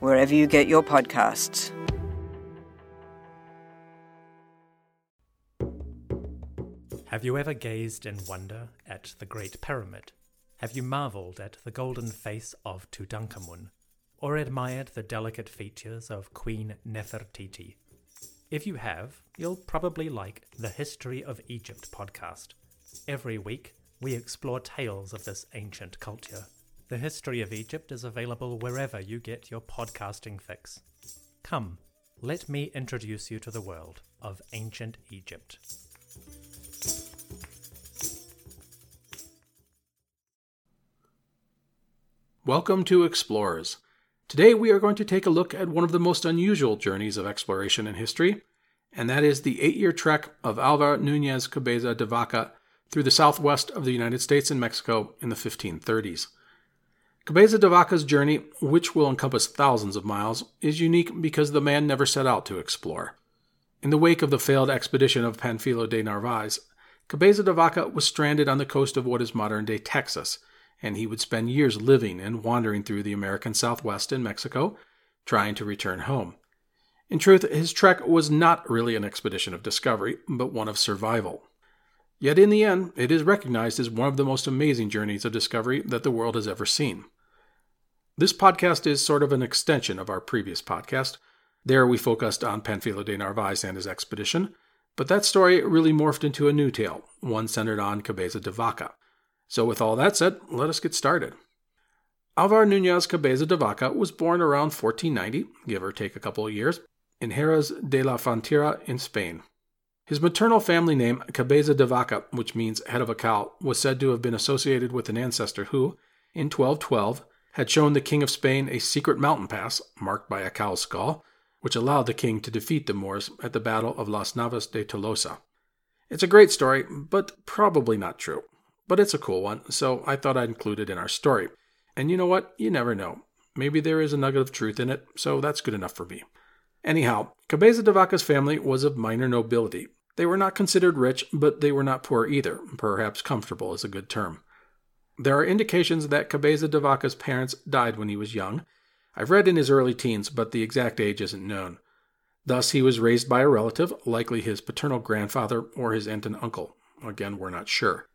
wherever you get your podcasts. Have you ever gazed in wonder at the Great Pyramid? Have you marveled at the golden face of Tutankhamun? Or admired the delicate features of Queen Nefertiti? If you have, you'll probably like the History of Egypt podcast. Every week, we explore tales of this ancient culture. The History of Egypt is available wherever you get your podcasting fix. Come, let me introduce you to the world of ancient Egypt. Welcome to Explorers. Today we are going to take a look at one of the most unusual journeys of exploration in history, and that is the eight year trek of Alvar Nunez Cabeza de Vaca through the southwest of the United States and Mexico in the 1530s. Cabeza de Vaca's journey, which will encompass thousands of miles, is unique because the man never set out to explore. In the wake of the failed expedition of Panfilo de Narvaez, Cabeza de Vaca was stranded on the coast of what is modern day Texas and he would spend years living and wandering through the American Southwest in Mexico, trying to return home. In truth, his trek was not really an expedition of discovery, but one of survival. Yet in the end, it is recognized as one of the most amazing journeys of discovery that the world has ever seen. This podcast is sort of an extension of our previous podcast. There we focused on Panfilo de Narvaez and his expedition, but that story really morphed into a new tale, one centered on Cabeza de Vaca. So, with all that said, let us get started. Alvar Nunez Cabeza de Vaca was born around 1490, give or take a couple of years, in Jerez de la Frontera in Spain. His maternal family name, Cabeza de Vaca, which means head of a cow, was said to have been associated with an ancestor who, in 1212, had shown the King of Spain a secret mountain pass marked by a cow's skull, which allowed the king to defeat the Moors at the Battle of Las Navas de Tolosa. It's a great story, but probably not true but it's a cool one, so I thought I'd include it in our story. And you know what? You never know. Maybe there is a nugget of truth in it, so that's good enough for me. Anyhow, Cabeza de Vaca's family was of minor nobility. They were not considered rich, but they were not poor either. Perhaps comfortable is a good term. There are indications that Cabeza de Vaca's parents died when he was young. I've read in his early teens, but the exact age isn't known. Thus, he was raised by a relative, likely his paternal grandfather or his aunt and uncle. Again, we're not sure.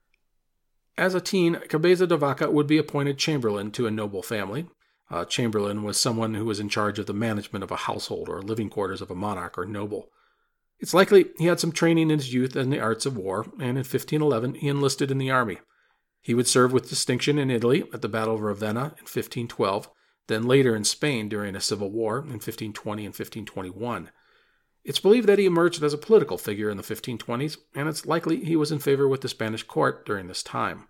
As a teen, Cabeza de Vaca would be appointed chamberlain to a noble family. A chamberlain was someone who was in charge of the management of a household or living quarters of a monarch or noble. It's likely he had some training in his youth in the arts of war, and in 1511 he enlisted in the army. He would serve with distinction in Italy at the Battle of Ravenna in 1512, then later in Spain during a civil war in 1520 and 1521. It's believed that he emerged as a political figure in the 1520s, and it's likely he was in favor with the Spanish court during this time.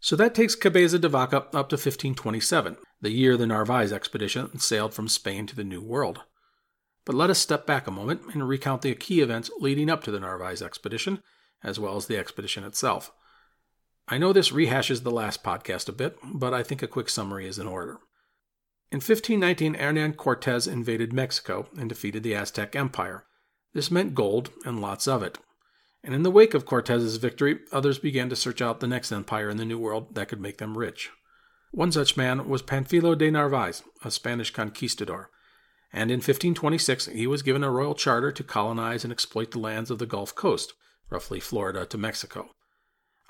So that takes Cabeza de Vaca up to 1527, the year the Narvaez expedition sailed from Spain to the New World. But let us step back a moment and recount the key events leading up to the Narvaez expedition, as well as the expedition itself. I know this rehashes the last podcast a bit, but I think a quick summary is in order. In 1519, Hernan Cortes invaded Mexico and defeated the Aztec Empire. This meant gold and lots of it. And in the wake of Cortes's victory, others began to search out the next empire in the New World that could make them rich. One such man was Panfilo de Narvaez, a Spanish conquistador. And in 1526, he was given a royal charter to colonize and exploit the lands of the Gulf Coast, roughly Florida to Mexico.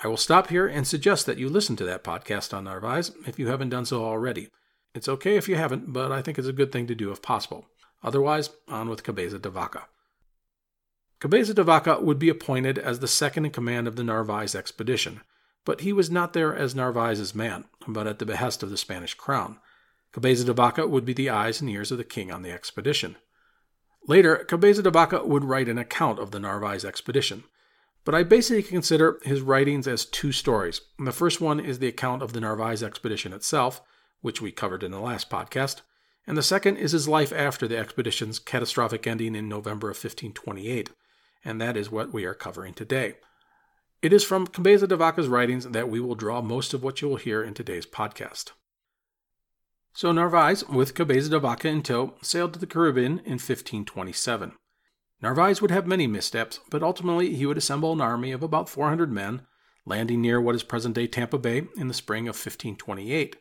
I will stop here and suggest that you listen to that podcast on Narvaez if you haven't done so already. It's okay if you haven't, but I think it's a good thing to do if possible. Otherwise, on with Cabeza de Vaca. Cabeza de Vaca would be appointed as the second in command of the Narvaez expedition, but he was not there as Narvaez's man, but at the behest of the Spanish crown. Cabeza de Vaca would be the eyes and ears of the king on the expedition. Later, Cabeza de Vaca would write an account of the Narvaez expedition, but I basically consider his writings as two stories. The first one is the account of the Narvaez expedition itself, which we covered in the last podcast, and the second is his life after the expedition's catastrophic ending in November of 1528, and that is what we are covering today. It is from Cabeza de Vaca's writings that we will draw most of what you will hear in today's podcast. So Narvaez, with Cabeza de Vaca in tow, sailed to the Caribbean in 1527. Narvaez would have many missteps, but ultimately he would assemble an army of about 400 men, landing near what is present day Tampa Bay in the spring of 1528.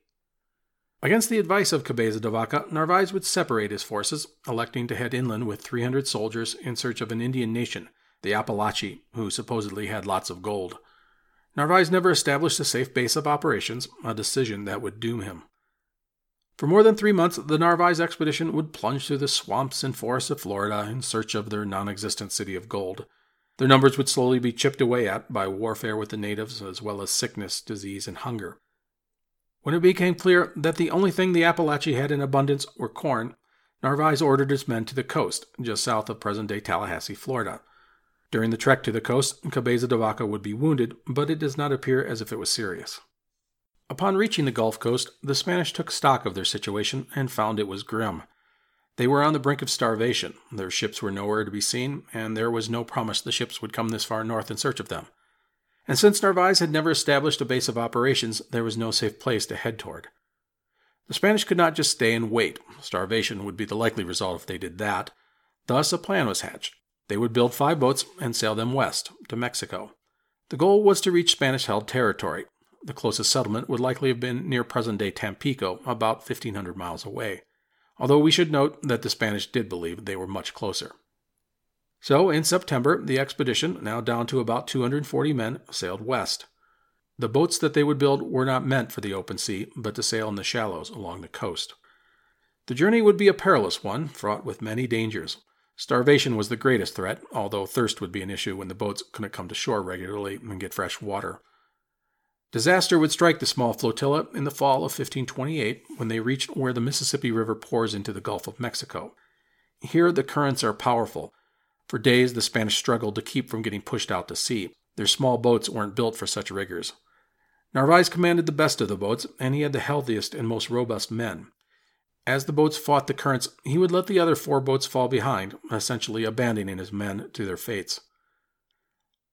Against the advice of Cabeza de Vaca, Narvaez would separate his forces, electing to head inland with 300 soldiers in search of an Indian nation, the Apalachee, who supposedly had lots of gold. Narvaez never established a safe base of operations, a decision that would doom him. For more than three months, the Narvaez expedition would plunge through the swamps and forests of Florida in search of their non existent city of gold. Their numbers would slowly be chipped away at by warfare with the natives, as well as sickness, disease, and hunger. When it became clear that the only thing the Apalachee had in abundance were corn, Narvaez ordered his men to the coast, just south of present day Tallahassee, Florida. During the trek to the coast, Cabeza de Vaca would be wounded, but it does not appear as if it was serious. Upon reaching the Gulf Coast, the Spanish took stock of their situation and found it was grim. They were on the brink of starvation, their ships were nowhere to be seen, and there was no promise the ships would come this far north in search of them. And since Narvaez had never established a base of operations, there was no safe place to head toward. The Spanish could not just stay and wait. Starvation would be the likely result if they did that. Thus, a plan was hatched. They would build five boats and sail them west, to Mexico. The goal was to reach Spanish held territory. The closest settlement would likely have been near present day Tampico, about 1,500 miles away, although we should note that the Spanish did believe they were much closer. So, in September, the expedition, now down to about 240 men, sailed west. The boats that they would build were not meant for the open sea, but to sail in the shallows along the coast. The journey would be a perilous one, fraught with many dangers. Starvation was the greatest threat, although thirst would be an issue when the boats couldn't come to shore regularly and get fresh water. Disaster would strike the small flotilla in the fall of 1528 when they reached where the Mississippi River pours into the Gulf of Mexico. Here the currents are powerful, for days, the Spanish struggled to keep from getting pushed out to sea. Their small boats weren't built for such rigors. Narvaez commanded the best of the boats, and he had the healthiest and most robust men. As the boats fought the currents, he would let the other four boats fall behind, essentially abandoning his men to their fates.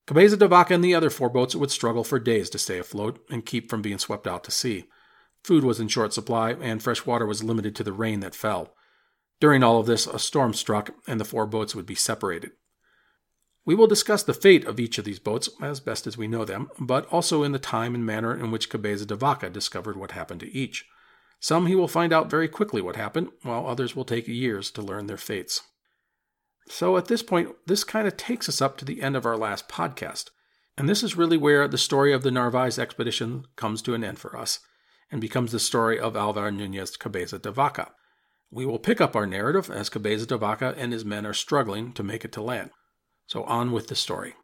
Cabeza de Vaca and the other four boats would struggle for days to stay afloat and keep from being swept out to sea. Food was in short supply, and fresh water was limited to the rain that fell. During all of this, a storm struck and the four boats would be separated. We will discuss the fate of each of these boats as best as we know them, but also in the time and manner in which Cabeza de Vaca discovered what happened to each. Some he will find out very quickly what happened, while others will take years to learn their fates. So at this point, this kind of takes us up to the end of our last podcast. And this is really where the story of the Narvaez expedition comes to an end for us and becomes the story of Alvar Nunez Cabeza de Vaca. We will pick up our narrative as Cabeza de Vaca and his men are struggling to make it to land. So on with the story.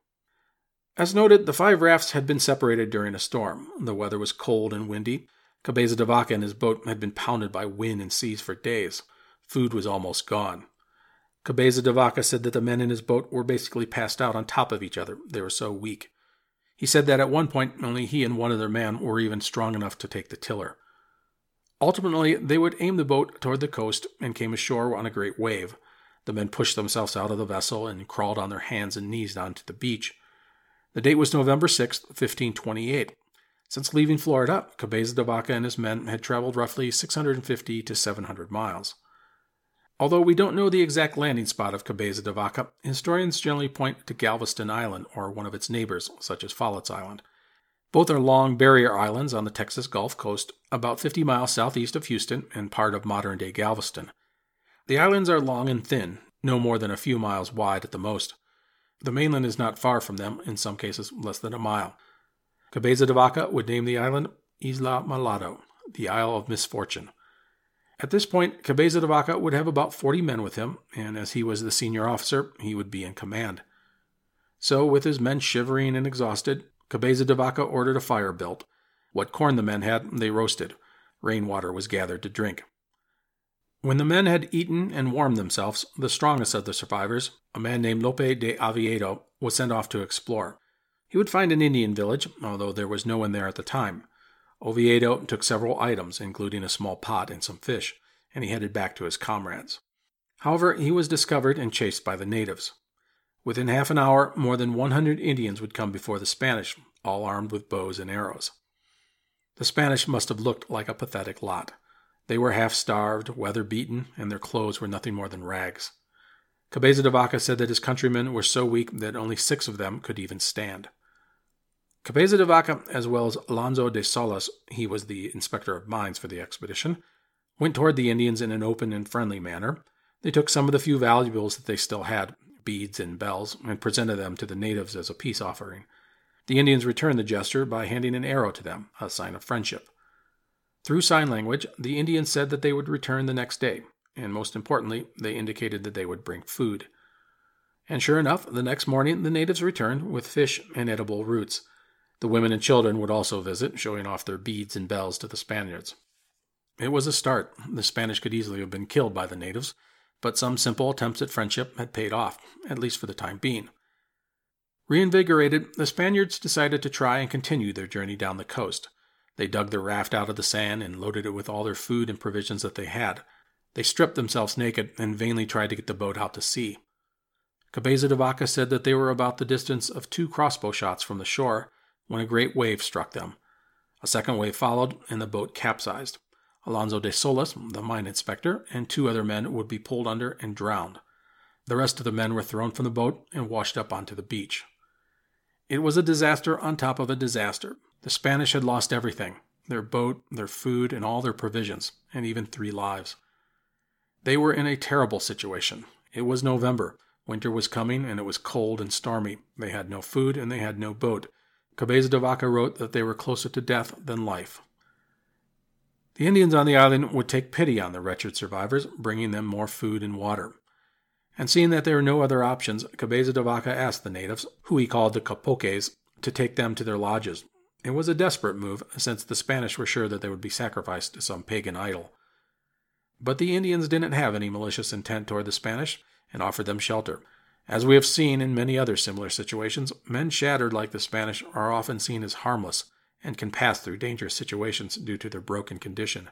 As noted, the five rafts had been separated during a storm. The weather was cold and windy. Cabeza de Vaca and his boat had been pounded by wind and seas for days. Food was almost gone. Cabeza de Vaca said that the men in his boat were basically passed out on top of each other. They were so weak. He said that at one point only he and one other man were even strong enough to take the tiller. Ultimately, they would aim the boat toward the coast and came ashore on a great wave. The men pushed themselves out of the vessel and crawled on their hands and knees onto the beach. The date was November 6, 1528. Since leaving Florida, Cabeza de Vaca and his men had traveled roughly 650 to 700 miles. Although we don't know the exact landing spot of Cabeza de Vaca, historians generally point to Galveston Island or one of its neighbors, such as Follett's Island. Both are long barrier islands on the Texas Gulf Coast, about 50 miles southeast of Houston and part of modern day Galveston. The islands are long and thin, no more than a few miles wide at the most. The mainland is not far from them, in some cases less than a mile. Cabeza de Vaca would name the island Isla Malhado, the Isle of Misfortune. At this point, Cabeza de Vaca would have about 40 men with him, and as he was the senior officer, he would be in command. So, with his men shivering and exhausted, Cabeza de Vaca ordered a fire built. What corn the men had, they roasted. Rainwater was gathered to drink. When the men had eaten and warmed themselves, the strongest of the survivors, a man named Lope de Oviedo, was sent off to explore. He would find an Indian village, although there was no one there at the time. Oviedo took several items, including a small pot and some fish, and he headed back to his comrades. However, he was discovered and chased by the natives. Within half an hour, more than 100 Indians would come before the Spanish, all armed with bows and arrows. The Spanish must have looked like a pathetic lot. They were half starved, weather beaten, and their clothes were nothing more than rags. Cabeza de Vaca said that his countrymen were so weak that only six of them could even stand. Cabeza de Vaca, as well as Alonso de Solis, he was the inspector of mines for the expedition, went toward the Indians in an open and friendly manner. They took some of the few valuables that they still had, beads and bells, and presented them to the natives as a peace offering. The Indians returned the gesture by handing an arrow to them, a sign of friendship. Through sign language, the Indians said that they would return the next day, and most importantly, they indicated that they would bring food. And sure enough, the next morning the natives returned with fish and edible roots. The women and children would also visit, showing off their beads and bells to the Spaniards. It was a start. The Spanish could easily have been killed by the natives, but some simple attempts at friendship had paid off, at least for the time being. Reinvigorated, the Spaniards decided to try and continue their journey down the coast. They dug their raft out of the sand and loaded it with all their food and provisions that they had. They stripped themselves naked and vainly tried to get the boat out to sea. Cabeza de Vaca said that they were about the distance of two crossbow shots from the shore when a great wave struck them. A second wave followed, and the boat capsized. Alonso de Solis, the mine inspector, and two other men would be pulled under and drowned. The rest of the men were thrown from the boat and washed up onto the beach. It was a disaster on top of a disaster. The Spanish had lost everything their boat, their food, and all their provisions, and even three lives. They were in a terrible situation. It was November. Winter was coming, and it was cold and stormy. They had no food, and they had no boat. Cabeza de Vaca wrote that they were closer to death than life. The Indians on the island would take pity on the wretched survivors, bringing them more food and water. And seeing that there were no other options, Cabeza de Vaca asked the natives, who he called the Capoques, to take them to their lodges, it was a desperate move, since the Spanish were sure that they would be sacrificed to some pagan idol. But the Indians didn't have any malicious intent toward the Spanish and offered them shelter. As we have seen in many other similar situations, men shattered like the Spanish are often seen as harmless and can pass through dangerous situations due to their broken condition.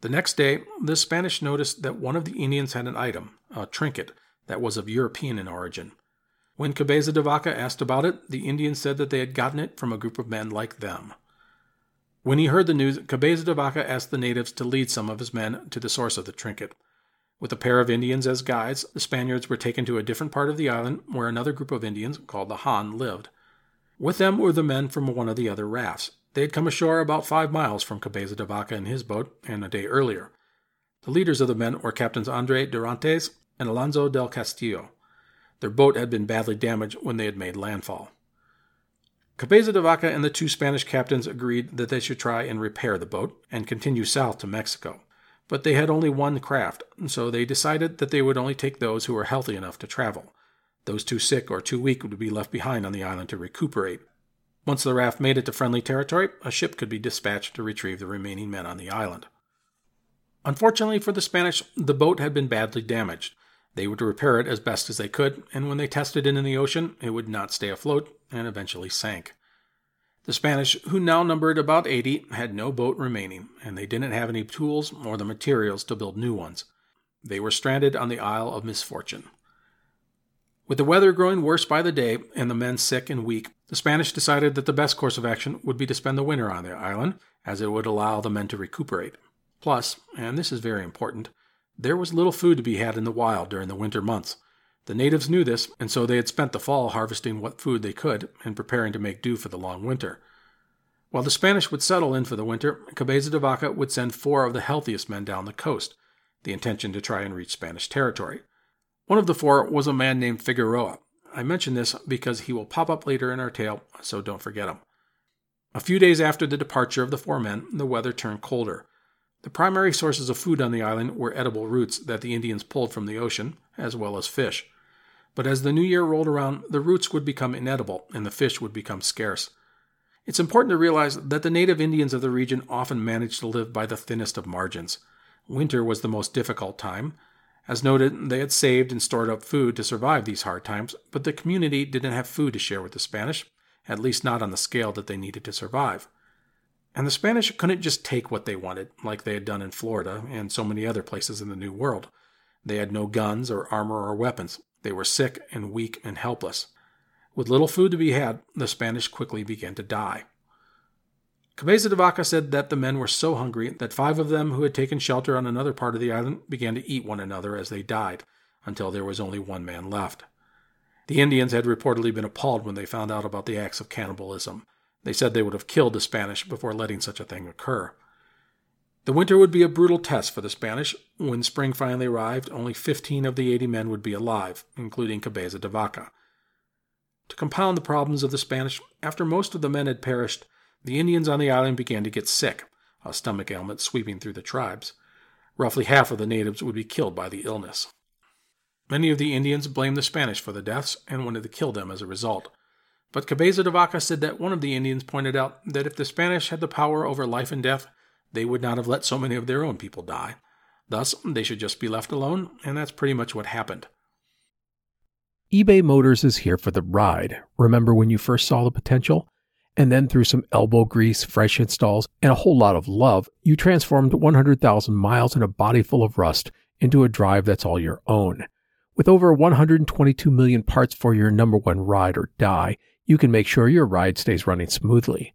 The next day, the Spanish noticed that one of the Indians had an item, a trinket, that was of European in origin. When Cabeza de Vaca asked about it, the Indians said that they had gotten it from a group of men like them. When he heard the news, Cabeza de Vaca asked the natives to lead some of his men to the source of the trinket. With a pair of Indians as guides, the Spaniards were taken to a different part of the island where another group of Indians, called the Han, lived. With them were the men from one of the other rafts. They had come ashore about five miles from Cabeza de Vaca in his boat, and a day earlier. The leaders of the men were Captains Andre Dorantes and Alonso del Castillo. Their boat had been badly damaged when they had made landfall. Cabeza de Vaca and the two Spanish captains agreed that they should try and repair the boat and continue south to Mexico. But they had only one craft, so they decided that they would only take those who were healthy enough to travel. Those too sick or too weak would be left behind on the island to recuperate. Once the raft made it to friendly territory, a ship could be dispatched to retrieve the remaining men on the island. Unfortunately for the Spanish, the boat had been badly damaged, they would repair it as best as they could, and when they tested it in the ocean, it would not stay afloat and eventually sank. The Spanish, who now numbered about 80, had no boat remaining, and they didn't have any tools or the materials to build new ones. They were stranded on the Isle of Misfortune. With the weather growing worse by the day and the men sick and weak, the Spanish decided that the best course of action would be to spend the winter on the island, as it would allow the men to recuperate. Plus, and this is very important, there was little food to be had in the wild during the winter months. The natives knew this, and so they had spent the fall harvesting what food they could and preparing to make do for the long winter. While the Spanish would settle in for the winter, Cabeza de Vaca would send four of the healthiest men down the coast, the intention to try and reach Spanish territory. One of the four was a man named Figueroa. I mention this because he will pop up later in our tale, so don't forget him. A few days after the departure of the four men, the weather turned colder. The primary sources of food on the island were edible roots that the Indians pulled from the ocean, as well as fish. But as the new year rolled around, the roots would become inedible and the fish would become scarce. It's important to realize that the native Indians of the region often managed to live by the thinnest of margins. Winter was the most difficult time. As noted, they had saved and stored up food to survive these hard times, but the community didn't have food to share with the Spanish, at least not on the scale that they needed to survive. And the Spanish couldn't just take what they wanted, like they had done in Florida and so many other places in the New World. They had no guns or armor or weapons. They were sick and weak and helpless. With little food to be had, the Spanish quickly began to die. Cabeza de Vaca said that the men were so hungry that five of them who had taken shelter on another part of the island began to eat one another as they died, until there was only one man left. The Indians had reportedly been appalled when they found out about the acts of cannibalism. They said they would have killed the Spanish before letting such a thing occur. The winter would be a brutal test for the Spanish. When spring finally arrived, only 15 of the 80 men would be alive, including Cabeza de Vaca. To compound the problems of the Spanish, after most of the men had perished, the Indians on the island began to get sick, a stomach ailment sweeping through the tribes. Roughly half of the natives would be killed by the illness. Many of the Indians blamed the Spanish for the deaths and wanted to kill them as a result. But Cabeza de Vaca said that one of the Indians pointed out that if the Spanish had the power over life and death, they would not have let so many of their own people die. Thus, they should just be left alone, and that's pretty much what happened. eBay Motors is here for the ride. Remember when you first saw the potential? And then through some elbow grease, fresh installs, and a whole lot of love, you transformed 100,000 miles and a body full of rust into a drive that's all your own. With over 122 million parts for your number one ride or die, you can make sure your ride stays running smoothly.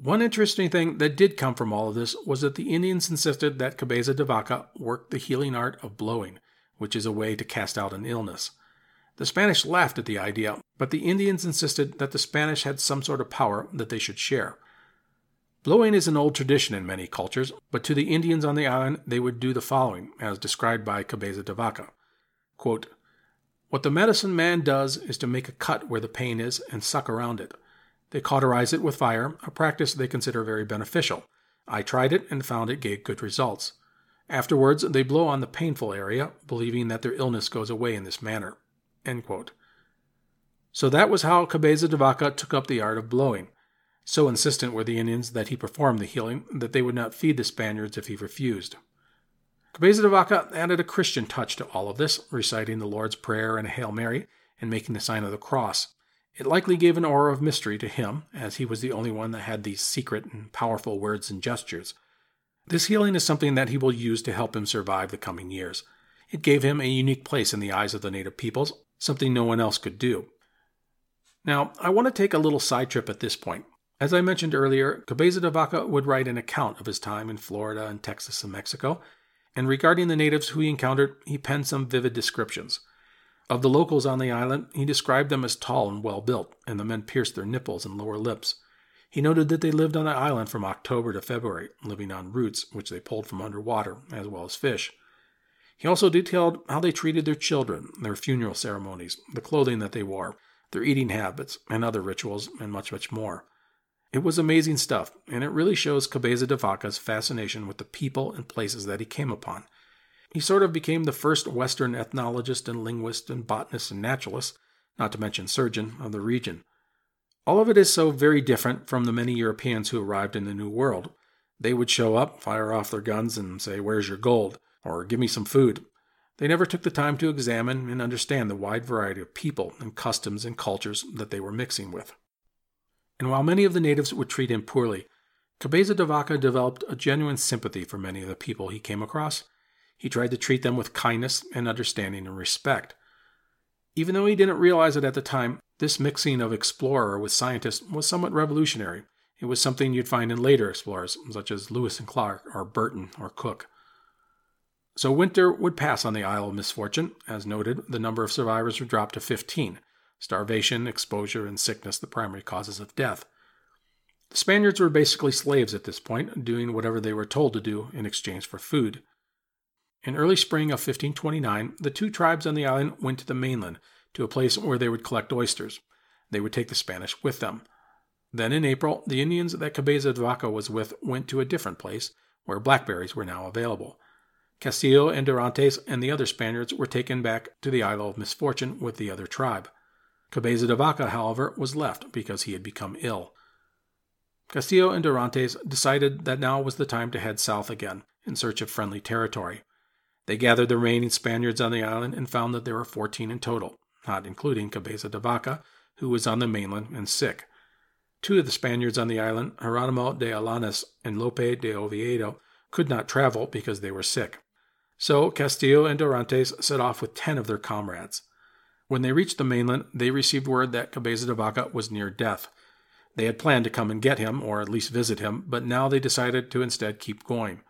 One interesting thing that did come from all of this was that the Indians insisted that Cabeza de Vaca worked the healing art of blowing, which is a way to cast out an illness. The Spanish laughed at the idea, but the Indians insisted that the Spanish had some sort of power that they should share. Blowing is an old tradition in many cultures, but to the Indians on the island, they would do the following, as described by Cabeza de Vaca. Quote, what the medicine man does is to make a cut where the pain is and suck around it. They cauterize it with fire, a practice they consider very beneficial. I tried it and found it gave good results. Afterwards, they blow on the painful area, believing that their illness goes away in this manner. So that was how Cabeza de Vaca took up the art of blowing. So insistent were the Indians that he performed the healing that they would not feed the Spaniards if he refused. Cabeza de Vaca added a Christian touch to all of this, reciting the Lord's Prayer and Hail Mary, and making the sign of the cross. It likely gave an aura of mystery to him, as he was the only one that had these secret and powerful words and gestures. This healing is something that he will use to help him survive the coming years. It gave him a unique place in the eyes of the native peoples, something no one else could do. Now, I want to take a little side trip at this point. As I mentioned earlier, Cabeza de Vaca would write an account of his time in Florida and Texas and Mexico, and regarding the natives who he encountered, he penned some vivid descriptions. Of the locals on the island, he described them as tall and well built, and the men pierced their nipples and lower lips. He noted that they lived on the island from October to February, living on roots which they pulled from underwater, as well as fish. He also detailed how they treated their children, their funeral ceremonies, the clothing that they wore, their eating habits, and other rituals, and much, much more. It was amazing stuff, and it really shows Cabeza de Vaca's fascination with the people and places that he came upon. He sort of became the first Western ethnologist and linguist and botanist and naturalist, not to mention surgeon, of the region. All of it is so very different from the many Europeans who arrived in the New World. They would show up, fire off their guns, and say, Where's your gold? or Give me some food. They never took the time to examine and understand the wide variety of people and customs and cultures that they were mixing with and while many of the natives would treat him poorly, Cabeza de Vaca developed a genuine sympathy for many of the people he came across. He tried to treat them with kindness and understanding and respect. Even though he didn't realize it at the time, this mixing of explorer with scientist was somewhat revolutionary. It was something you'd find in later explorers, such as Lewis and Clark, or Burton, or Cook. So winter would pass on the Isle of Misfortune. As noted, the number of survivors would drop to 15, starvation, exposure, and sickness the primary causes of death. The Spaniards were basically slaves at this point, doing whatever they were told to do in exchange for food. In early spring of 1529, the two tribes on the island went to the mainland, to a place where they would collect oysters. They would take the Spanish with them. Then in April, the Indians that Cabeza de Vaca was with went to a different place, where blackberries were now available. Castillo and Dorantes and the other Spaniards were taken back to the Isle of Misfortune with the other tribe. Cabeza de Vaca, however, was left because he had become ill. Castillo and Dorantes decided that now was the time to head south again in search of friendly territory. They gathered the remaining Spaniards on the island and found that there were 14 in total, not including Cabeza de Vaca, who was on the mainland and sick. Two of the Spaniards on the island, Geronimo de Alanes and Lope de Oviedo, could not travel because they were sick. So Castillo and Dorantes set off with 10 of their comrades. When they reached the mainland, they received word that Cabeza de Vaca was near death. They had planned to come and get him, or at least visit him, but now they decided to instead keep going.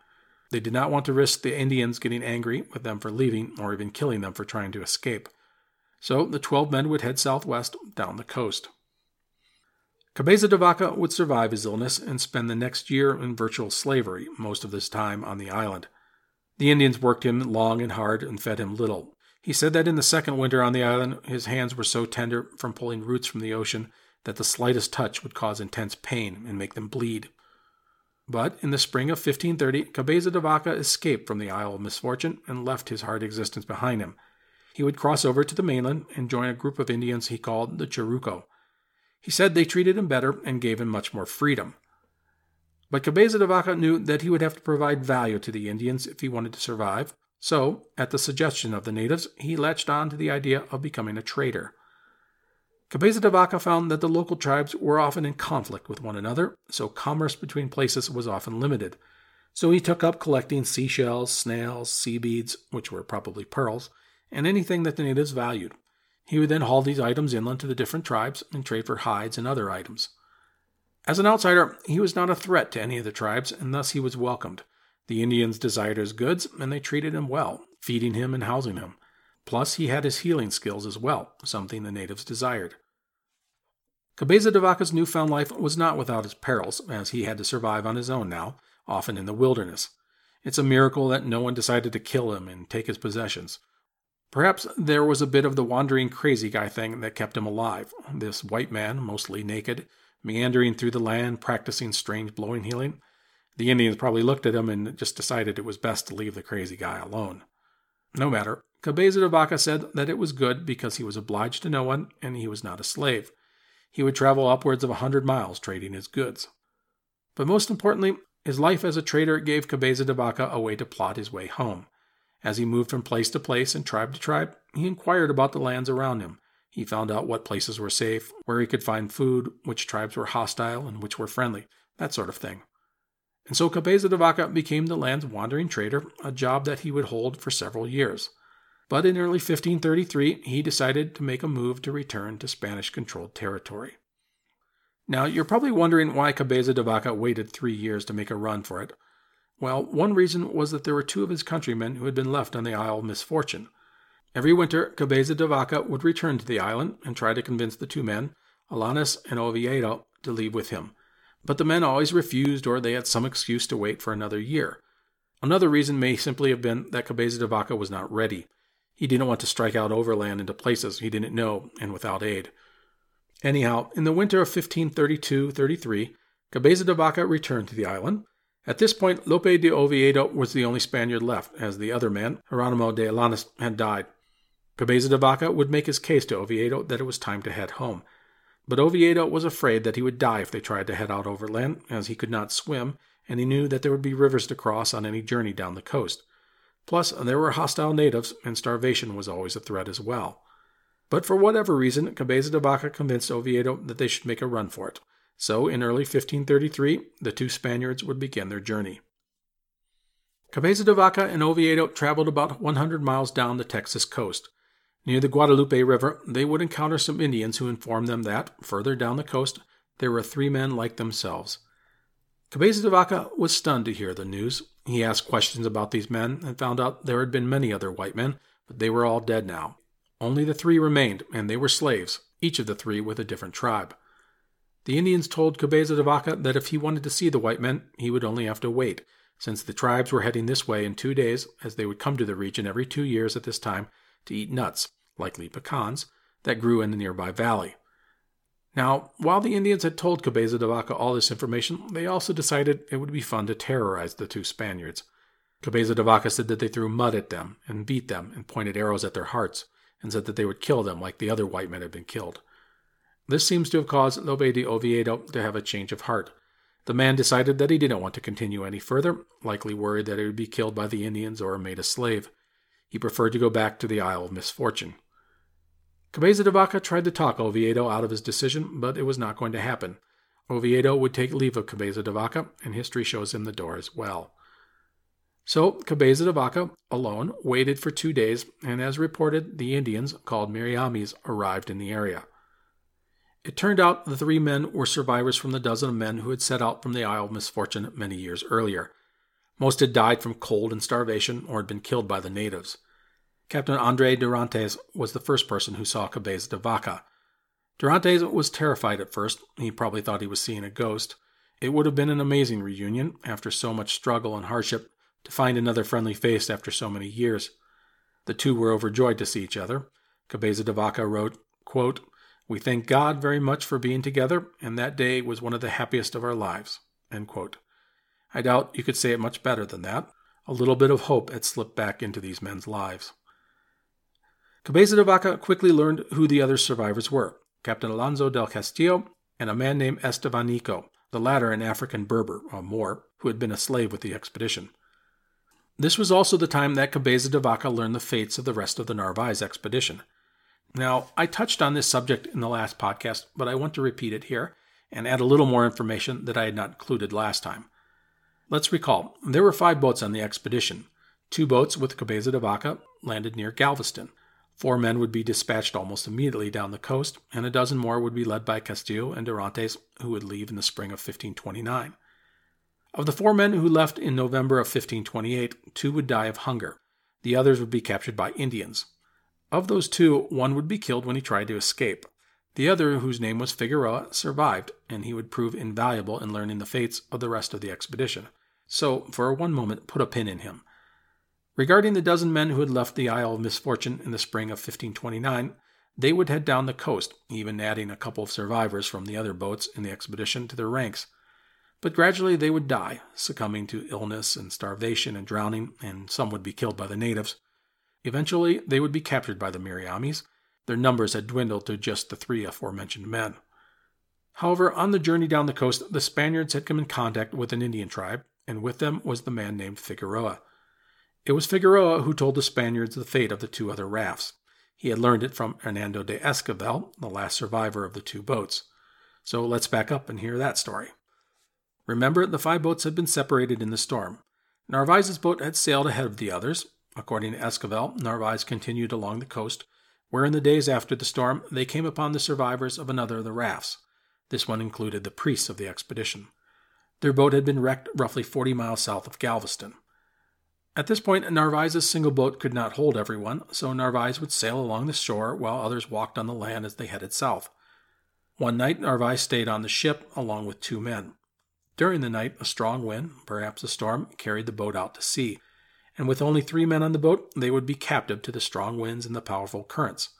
They did not want to risk the Indians getting angry with them for leaving, or even killing them for trying to escape. So the twelve men would head southwest down the coast. Cabeza de Vaca would survive his illness and spend the next year in virtual slavery, most of his time on the island. The Indians worked him long and hard and fed him little. He said that in the second winter on the island, his hands were so tender from pulling roots from the ocean that the slightest touch would cause intense pain and make them bleed. But in the spring of 1530, Cabeza de Vaca escaped from the Isle of Misfortune and left his hard existence behind him. He would cross over to the mainland and join a group of Indians he called the Charruco. He said they treated him better and gave him much more freedom. But Cabeza de Vaca knew that he would have to provide value to the Indians if he wanted to survive, so, at the suggestion of the natives, he latched on to the idea of becoming a trader. Cabeza de Vaca found that the local tribes were often in conflict with one another, so commerce between places was often limited. So he took up collecting seashells, snails, sea beads, which were probably pearls, and anything that the natives valued. He would then haul these items inland to the different tribes and trade for hides and other items. As an outsider, he was not a threat to any of the tribes, and thus he was welcomed. The Indians desired his goods, and they treated him well, feeding him and housing him. Plus, he had his healing skills as well, something the natives desired. Cabeza de Vaca's newfound life was not without its perils, as he had to survive on his own now, often in the wilderness. It's a miracle that no one decided to kill him and take his possessions. Perhaps there was a bit of the wandering crazy guy thing that kept him alive. This white man, mostly naked, meandering through the land, practicing strange blowing healing. The Indians probably looked at him and just decided it was best to leave the crazy guy alone. No matter, Cabeza de Vaca said that it was good because he was obliged to no one and he was not a slave. He would travel upwards of a hundred miles trading his goods. But most importantly, his life as a trader gave Cabeza de Vaca a way to plot his way home. As he moved from place to place and tribe to tribe, he inquired about the lands around him. He found out what places were safe, where he could find food, which tribes were hostile and which were friendly, that sort of thing. And so Cabeza de Vaca became the land's wandering trader, a job that he would hold for several years. But in early 1533, he decided to make a move to return to Spanish controlled territory. Now, you're probably wondering why Cabeza de Vaca waited three years to make a run for it. Well, one reason was that there were two of his countrymen who had been left on the Isle of Misfortune. Every winter, Cabeza de Vaca would return to the island and try to convince the two men, Alanes and Oviedo, to leave with him but the men always refused or they had some excuse to wait for another year. Another reason may simply have been that Cabeza de Vaca was not ready. He didn't want to strike out overland into places he didn't know and without aid. Anyhow, in the winter of 1532 33, Cabeza de Vaca returned to the island. At this point, Lope de Oviedo was the only Spaniard left, as the other man, Geronimo de Alanes, had died. Cabeza de Vaca would make his case to Oviedo that it was time to head home. But Oviedo was afraid that he would die if they tried to head out overland, as he could not swim, and he knew that there would be rivers to cross on any journey down the coast. Plus, there were hostile natives, and starvation was always a threat as well. But for whatever reason, Cabeza de Vaca convinced Oviedo that they should make a run for it. So, in early 1533, the two Spaniards would begin their journey. Cabeza de Vaca and Oviedo traveled about 100 miles down the Texas coast. Near the Guadalupe River, they would encounter some Indians who informed them that, further down the coast, there were three men like themselves. Cabeza de Vaca was stunned to hear the news. He asked questions about these men and found out there had been many other white men, but they were all dead now. Only the three remained, and they were slaves, each of the three with a different tribe. The Indians told Cabeza de Vaca that if he wanted to see the white men, he would only have to wait, since the tribes were heading this way in two days, as they would come to the region every two years at this time to eat nuts, likely pecans, that grew in the nearby valley. Now, while the Indians had told Cabeza de Vaca all this information, they also decided it would be fun to terrorize the two Spaniards. Cabeza de Vaca said that they threw mud at them and beat them and pointed arrows at their hearts and said that they would kill them like the other white men had been killed. This seems to have caused Lope de Oviedo to have a change of heart. The man decided that he didn't want to continue any further, likely worried that he would be killed by the Indians or made a slave. He preferred to go back to the Isle of Misfortune. Cabeza de Vaca tried to talk Oviedo out of his decision, but it was not going to happen. Oviedo would take leave of Cabeza de Vaca, and history shows him the door as well. So Cabeza de Vaca, alone, waited for two days, and as reported, the Indians, called Miriamis, arrived in the area. It turned out the three men were survivors from the dozen of men who had set out from the Isle of Misfortune many years earlier. Most had died from cold and starvation or had been killed by the natives. Captain Andre Dorantes was the first person who saw Cabeza de Vaca. Dorantes was terrified at first. He probably thought he was seeing a ghost. It would have been an amazing reunion, after so much struggle and hardship, to find another friendly face after so many years. The two were overjoyed to see each other. Cabeza de Vaca wrote, quote, We thank God very much for being together, and that day was one of the happiest of our lives. I doubt you could say it much better than that. A little bit of hope had slipped back into these men's lives. Cabeza de Vaca quickly learned who the other survivors were Captain Alonso del Castillo and a man named Estevanico, the latter an African Berber, or Moor, who had been a slave with the expedition. This was also the time that Cabeza de Vaca learned the fates of the rest of the Narvaez expedition. Now, I touched on this subject in the last podcast, but I want to repeat it here and add a little more information that I had not included last time. Let's recall there were five boats on the expedition. Two boats with Cabeza de Vaca landed near Galveston. Four men would be dispatched almost immediately down the coast, and a dozen more would be led by Castillo and Dorantes, who would leave in the spring of 1529. Of the four men who left in November of 1528, two would die of hunger. The others would be captured by Indians. Of those two, one would be killed when he tried to escape. The other, whose name was Figueroa, survived, and he would prove invaluable in learning the fates of the rest of the expedition. So, for one moment, put a pin in him. Regarding the dozen men who had left the Isle of Misfortune in the spring of 1529, they would head down the coast, even adding a couple of survivors from the other boats in the expedition to their ranks. But gradually they would die, succumbing to illness and starvation and drowning, and some would be killed by the natives. Eventually, they would be captured by the Miriamis. Their numbers had dwindled to just the three aforementioned men. However, on the journey down the coast, the Spaniards had come in contact with an Indian tribe, and with them was the man named Figueroa. It was Figueroa who told the Spaniards the fate of the two other rafts. He had learned it from Hernando de Esquivel, the last survivor of the two boats. So let's back up and hear that story. Remember, the five boats had been separated in the storm. Narvaez's boat had sailed ahead of the others. According to Esquivel, Narvaez continued along the coast, where in the days after the storm they came upon the survivors of another of the rafts. This one included the priests of the expedition. Their boat had been wrecked roughly 40 miles south of Galveston. At this point, Narvaez's single boat could not hold everyone, so Narvaez would sail along the shore while others walked on the land as they headed south. One night, Narvaez stayed on the ship along with two men. During the night, a strong wind, perhaps a storm, carried the boat out to sea, and with only three men on the boat, they would be captive to the strong winds and the powerful currents.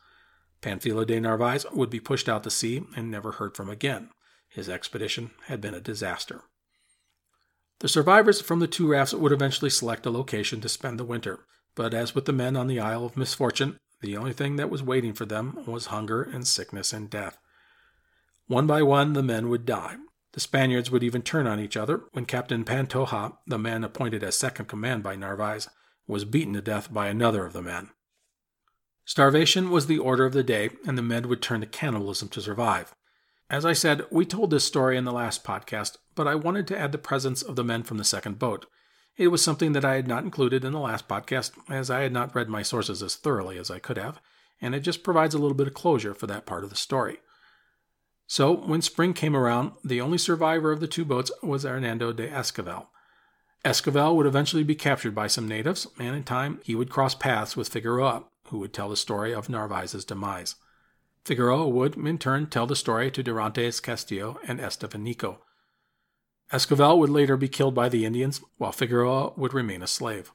Panfilo de Narvaez would be pushed out to sea and never heard from again. His expedition had been a disaster. The survivors from the two rafts would eventually select a location to spend the winter, but as with the men on the Isle of Misfortune, the only thing that was waiting for them was hunger and sickness and death. One by one, the men would die, the Spaniards would even turn on each other when Captain Pantoja, the man appointed as second command by Narvaez, was beaten to death by another of the men. Starvation was the order of the day, and the men would turn to cannibalism to survive. As I said, we told this story in the last podcast, but I wanted to add the presence of the men from the second boat. It was something that I had not included in the last podcast, as I had not read my sources as thoroughly as I could have, and it just provides a little bit of closure for that part of the story. So, when spring came around, the only survivor of the two boats was Hernando de Esquivel. Esquivel would eventually be captured by some natives, and in time he would cross paths with Figueroa, who would tell the story of Narvaez's demise. Figueroa would, in turn, tell the story to Dorantes Castillo and Estevanico. Esquivel would later be killed by the Indians, while Figueroa would remain a slave.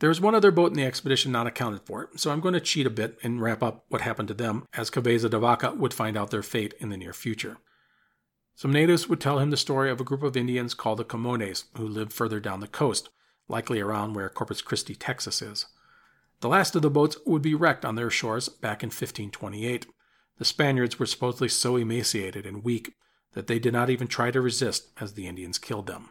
There is one other boat in the expedition not accounted for, so I'm going to cheat a bit and wrap up what happened to them, as Cabeza de Vaca would find out their fate in the near future. Some natives would tell him the story of a group of Indians called the Comones, who lived further down the coast, likely around where Corpus Christi, Texas is. The last of the boats would be wrecked on their shores back in 1528. The Spaniards were supposedly so emaciated and weak that they did not even try to resist as the Indians killed them.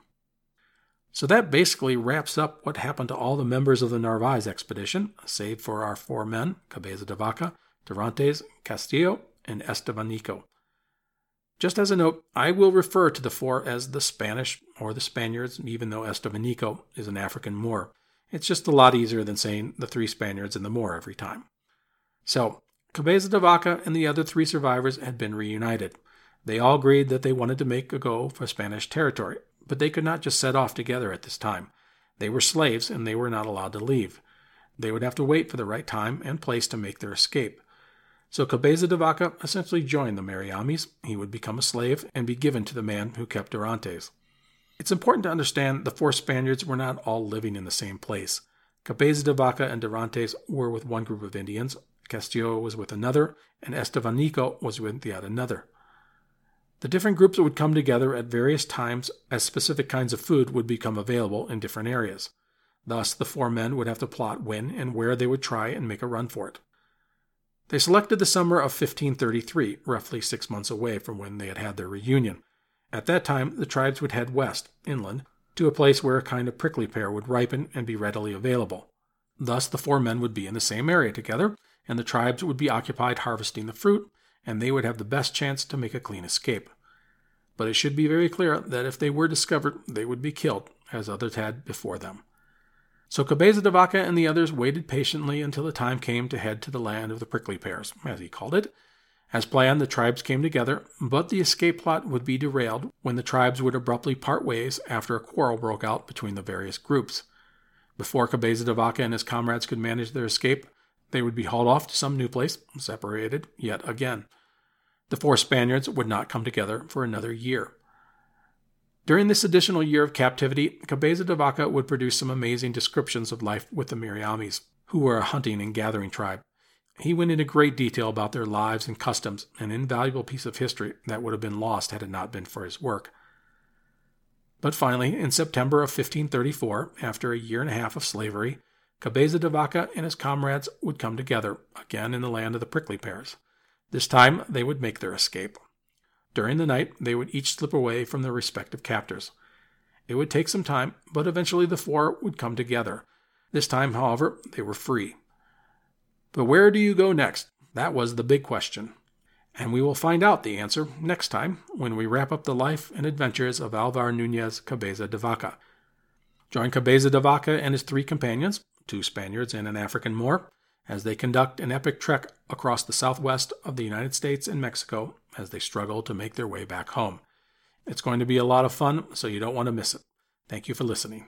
So that basically wraps up what happened to all the members of the Narvaez expedition, save for our four men, Cabeza de Vaca, Dorantes, Castillo, and Estevanico. Just as a note, I will refer to the four as the Spanish or the Spaniards, even though Estevanico is an African Moor. It's just a lot easier than saying the three Spaniards and the Moor every time. So, Cabeza de Vaca and the other three survivors had been reunited. They all agreed that they wanted to make a go for Spanish territory, but they could not just set off together at this time. They were slaves and they were not allowed to leave. They would have to wait for the right time and place to make their escape. So Cabeza de Vaca essentially joined the Mariames. He would become a slave and be given to the man who kept Dorantes. It's important to understand the four Spaniards were not all living in the same place. Cabeza de Vaca and Dorantes were with one group of Indians, Castillo was with another, and Estevanico was with yet another. The different groups would come together at various times as specific kinds of food would become available in different areas. Thus, the four men would have to plot when and where they would try and make a run for it. They selected the summer of 1533, roughly six months away from when they had had their reunion. At that time, the tribes would head west, inland, to a place where a kind of prickly pear would ripen and be readily available. Thus, the four men would be in the same area together, and the tribes would be occupied harvesting the fruit, and they would have the best chance to make a clean escape. But it should be very clear that if they were discovered, they would be killed, as others had before them. So Cabeza de Vaca and the others waited patiently until the time came to head to the land of the prickly pears, as he called it, as planned, the tribes came together, but the escape plot would be derailed when the tribes would abruptly part ways after a quarrel broke out between the various groups. Before Cabeza de Vaca and his comrades could manage their escape, they would be hauled off to some new place, separated yet again. The four Spaniards would not come together for another year. During this additional year of captivity, Cabeza de Vaca would produce some amazing descriptions of life with the Mariames, who were a hunting and gathering tribe. He went into great detail about their lives and customs, an invaluable piece of history that would have been lost had it not been for his work. But finally, in September of 1534, after a year and a half of slavery, Cabeza de Vaca and his comrades would come together, again in the land of the prickly pears. This time they would make their escape. During the night, they would each slip away from their respective captors. It would take some time, but eventually the four would come together. This time, however, they were free. But where do you go next? That was the big question. And we will find out the answer next time when we wrap up the life and adventures of Alvar Nunez Cabeza de Vaca. Join Cabeza de Vaca and his three companions, two Spaniards and an African Moor, as they conduct an epic trek across the southwest of the United States and Mexico as they struggle to make their way back home. It's going to be a lot of fun, so you don't want to miss it. Thank you for listening.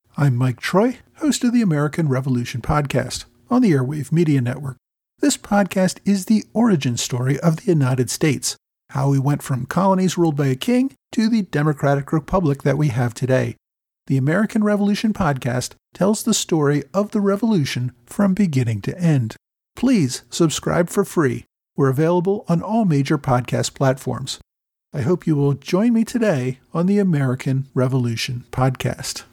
I'm Mike Troy, host of the American Revolution podcast on the Airwave Media Network. This podcast is the origin story of the United States, how we went from colonies ruled by a king to the democratic republic that we have today. The American Revolution podcast tells the story of the revolution from beginning to end. Please subscribe for free. We're available on all major podcast platforms. I hope you will join me today on the American Revolution podcast.